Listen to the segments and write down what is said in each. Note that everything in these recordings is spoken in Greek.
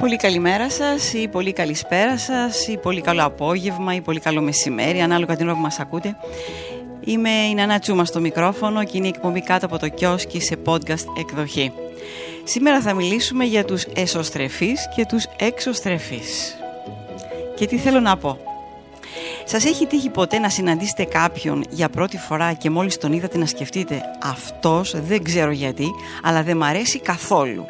Πολύ καλημέρα σας ή πολύ καλησπέρα σας ή πολύ καλό απόγευμα ή πολύ καλό μεσημέρι ανάλογα την ώρα που μας ακούτε. Είμαι η Νανά Τσούμα στο μικρόφωνο και είναι η εκπομπή κάτω από το κιόσκι σε podcast εκδοχή. Σήμερα θα μιλήσουμε για τους εσωστρεφείς και τους εξωστρεφείς. Και τι θέλω να πω. Σας έχει τύχει ποτέ να συναντήσετε κάποιον για πρώτη φορά και μόλις τον είδατε να σκεφτείτε «Αυτός δεν ξέρω γιατί, αλλά δεν μ' αρέσει καθόλου».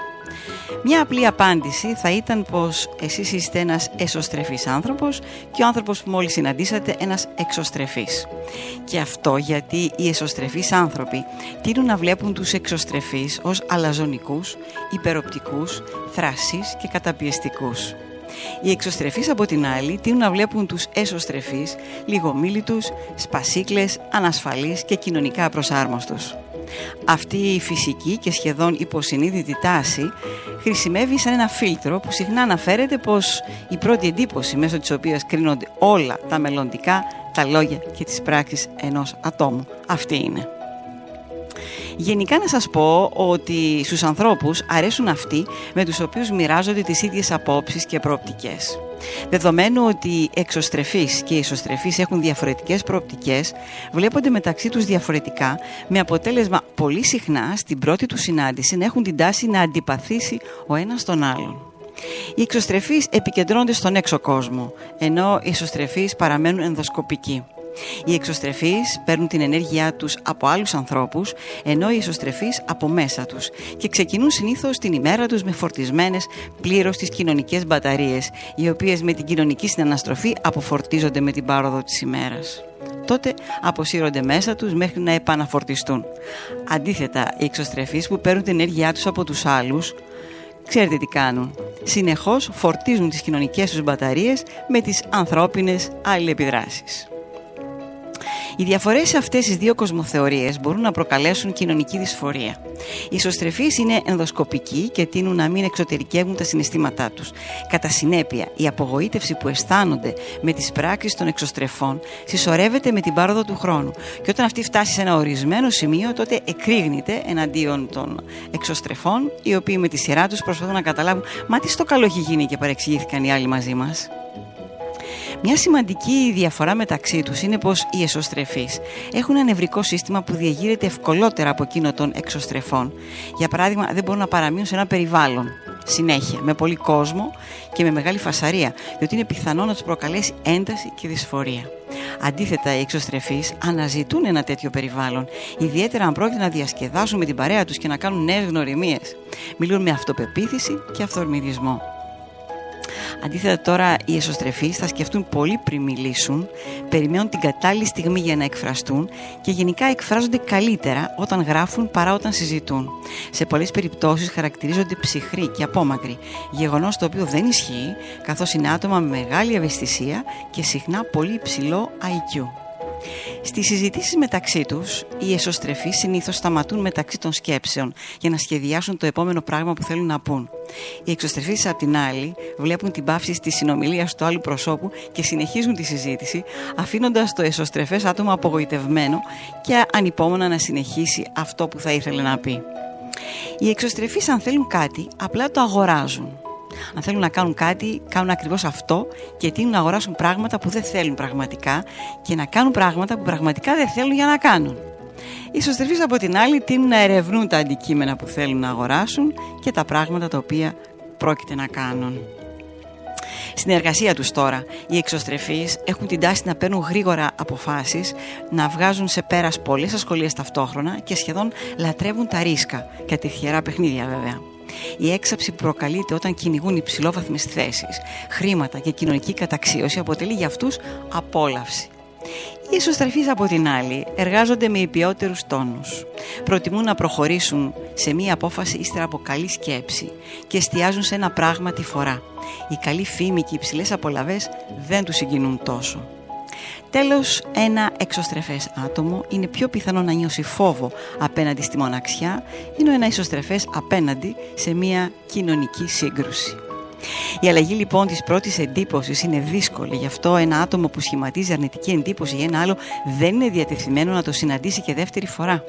Μια απλή απάντηση θα ήταν πως εσείς είστε ένας εσωστρεφής άνθρωπος και ο άνθρωπος που μόλις συναντήσατε ένας εξωστρεφής. Και αυτό γιατί οι εσωστρεφείς άνθρωποι τείνουν να βλέπουν τους εξωστρεφείς ως αλαζονικούς, υπεροπτικούς, θράσις και καταπιεστικούς. Οι εξωστρεφείς από την άλλη τείνουν να βλέπουν τους εσωστρεφείς λιγομίλητους, σπασίκλες, ανασφαλείς και κοινωνικά απροσάρμοστους. Αυτή η φυσική και σχεδόν υποσυνείδητη τάση χρησιμεύει σαν ένα φίλτρο που συχνά αναφέρεται πως η πρώτη εντύπωση μέσω της οποίας κρίνονται όλα τα μελλοντικά, τα λόγια και τις πράξεις ενός ατόμου. Αυτή είναι. Γενικά να σας πω ότι στους ανθρώπους αρέσουν αυτοί με τους οποίους μοιράζονται τις ίδιες απόψεις και προοπτικές. Δεδομένου ότι οι εξωστρεφείς και οι ισοστρεφείς έχουν διαφορετικές προοπτικές, βλέπονται μεταξύ τους διαφορετικά, με αποτέλεσμα πολύ συχνά στην πρώτη τους συνάντηση να έχουν την τάση να αντιπαθήσει ο ένας τον άλλον. Οι εξωστρεφείς επικεντρώνονται στον έξω κόσμο, ενώ οι ισοστρεφείς παραμένουν ενδοσκοπικοί. Οι εξωστρεφείς παίρνουν την ενέργειά τους από άλλους ανθρώπους, ενώ οι ισοστρεφείς από μέσα τους και ξεκινούν συνήθως την ημέρα τους με φορτισμένες πλήρως τις κοινωνικές μπαταρίες, οι οποίες με την κοινωνική συναναστροφή αποφορτίζονται με την πάροδο της ημέρας. Τότε αποσύρονται μέσα τους μέχρι να επαναφορτιστούν. Αντίθετα, οι εξωστρεφείς που παίρνουν την ενέργειά τους από τους άλλους, ξέρετε τι κάνουν. Συνεχώς φορτίζουν τις κοινωνικές τους μπαταρίες με τις ανθρώπινες αλληλεπιδράσεις. Οι διαφορές σε αυτές τις δύο κοσμοθεωρίες μπορούν να προκαλέσουν κοινωνική δυσφορία. Οι ισοστρεφείς είναι ενδοσκοπικοί και τείνουν να μην εξωτερικεύουν τα συναισθήματά τους. Κατά συνέπεια, η απογοήτευση που αισθάνονται με τις πράξεις των εξωστρεφών συσσωρεύεται με την πάροδο του χρόνου. Και όταν αυτή φτάσει σε ένα ορισμένο σημείο, τότε εκρήγνεται εναντίον των εξωστρεφών, οι οποίοι με τη σειρά τους προσπαθούν να καταλάβουν Μα τι στο καλό έχει γίνει και παρεξηγήθηκαν οι άλλοι μαζί μας. Μια σημαντική διαφορά μεταξύ τους είναι πως οι εσωστρεφείς έχουν ένα νευρικό σύστημα που διαγείρεται ευκολότερα από εκείνο των εξωστρεφών. Για παράδειγμα, δεν μπορούν να παραμείνουν σε ένα περιβάλλον συνέχεια, με πολύ κόσμο και με μεγάλη φασαρία, διότι είναι πιθανό να τους προκαλέσει ένταση και δυσφορία. Αντίθετα, οι εξωστρεφείς αναζητούν ένα τέτοιο περιβάλλον, ιδιαίτερα αν πρόκειται να διασκεδάσουν με την παρέα τους και να κάνουν νέες γνωριμίες. Μιλούν με αυτοπεποίθηση και αυθορμητισμό. Αντίθετα τώρα οι εσωστρεφείς θα σκεφτούν πολύ πριν μιλήσουν, περιμένουν την κατάλληλη στιγμή για να εκφραστούν και γενικά εκφράζονται καλύτερα όταν γράφουν παρά όταν συζητούν. Σε πολλές περιπτώσεις χαρακτηρίζονται ψυχροί και απόμακροι, γεγονός το οποίο δεν ισχύει καθώς είναι άτομα με μεγάλη ευαισθησία και συχνά πολύ υψηλό IQ. Στις συζητήσεις μεταξύ τους, οι εσωστρεφείς συνήθως σταματούν μεταξύ των σκέψεων για να σχεδιάσουν το επόμενο πράγμα που θέλουν να πούν. Οι εξωστρεφείς απ' την άλλη βλέπουν την πάυση στη συνομιλία του άλλου προσώπου και συνεχίζουν τη συζήτηση αφήνοντας το εσωστρεφές άτομο απογοητευμένο και ανυπόμονα να συνεχίσει αυτό που θα ήθελε να πει. Οι εξωστρεφείς αν θέλουν κάτι απλά το αγοράζουν αν θέλουν να κάνουν κάτι, κάνουν ακριβώς αυτό και τείνουν να αγοράσουν πράγματα που δεν θέλουν πραγματικά και να κάνουν πράγματα που πραγματικά δεν θέλουν για να κάνουν. Οι ισοστρεφείς από την άλλη τείνουν να ερευνούν τα αντικείμενα που θέλουν να αγοράσουν και τα πράγματα τα οποία πρόκειται να κάνουν. Στην εργασία τους τώρα, οι εξωστρεφείς έχουν την τάση να παίρνουν γρήγορα αποφάσεις, να βγάζουν σε πέρας πολλές ασχολίες ταυτόχρονα και σχεδόν λατρεύουν τα ρίσκα και τυχερά παιχνίδια βέβαια. Η έξαψη που προκαλείται όταν κυνηγούν υψηλόβαθμες θέσεις, χρήματα και κοινωνική καταξίωση αποτελεί για αυτούς απόλαυση. Οι ισοστρεφείς από την άλλη εργάζονται με υπιότερους τόνους. Προτιμούν να προχωρήσουν σε μία απόφαση ύστερα από καλή σκέψη και εστιάζουν σε ένα πράγμα τη φορά. Η καλή φήμη και οι υψηλές απολαυές δεν τους συγκινούν τόσο. Τέλος, ένα εξωστρεφές άτομο είναι πιο πιθανό να νιώσει φόβο απέναντι στη μοναξιά, ενώ ένα ισοστρεφές απέναντι σε μια κοινωνική σύγκρουση. Η αλλαγή λοιπόν της πρώτης εντύπωσης είναι δύσκολη, γι' αυτό ένα άτομο που σχηματίζει αρνητική εντύπωση για ένα άλλο δεν είναι διατεθειμένο να το συναντήσει και δεύτερη φορά.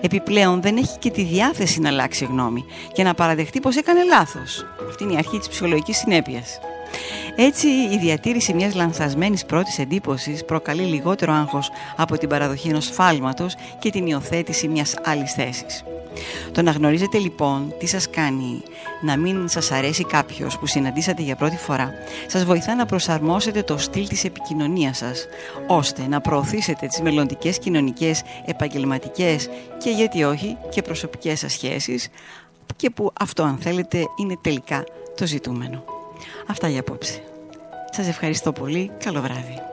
Επιπλέον δεν έχει και τη διάθεση να αλλάξει γνώμη και να παραδεχτεί πως έκανε λάθος. Αυτή είναι η αρχή της ψυχολογικής συνέπειας. Έτσι, η διατήρηση μιας λανθασμένης πρώτης εντύπωσης προκαλεί λιγότερο άγχος από την παραδοχή ενός φάλματος και την υιοθέτηση μιας άλλης θέσης. Το να γνωρίζετε λοιπόν τι σας κάνει να μην σας αρέσει κάποιος που συναντήσατε για πρώτη φορά σας βοηθά να προσαρμόσετε το στυλ της επικοινωνίας σας ώστε να προωθήσετε τις μελλοντικές κοινωνικές, επαγγελματικές και γιατί όχι και προσωπικές σας σχέσεις και που αυτό αν θέλετε είναι τελικά το ζητούμενο. Αυτά για απόψε. Σας ευχαριστώ πολύ. Καλό βράδυ.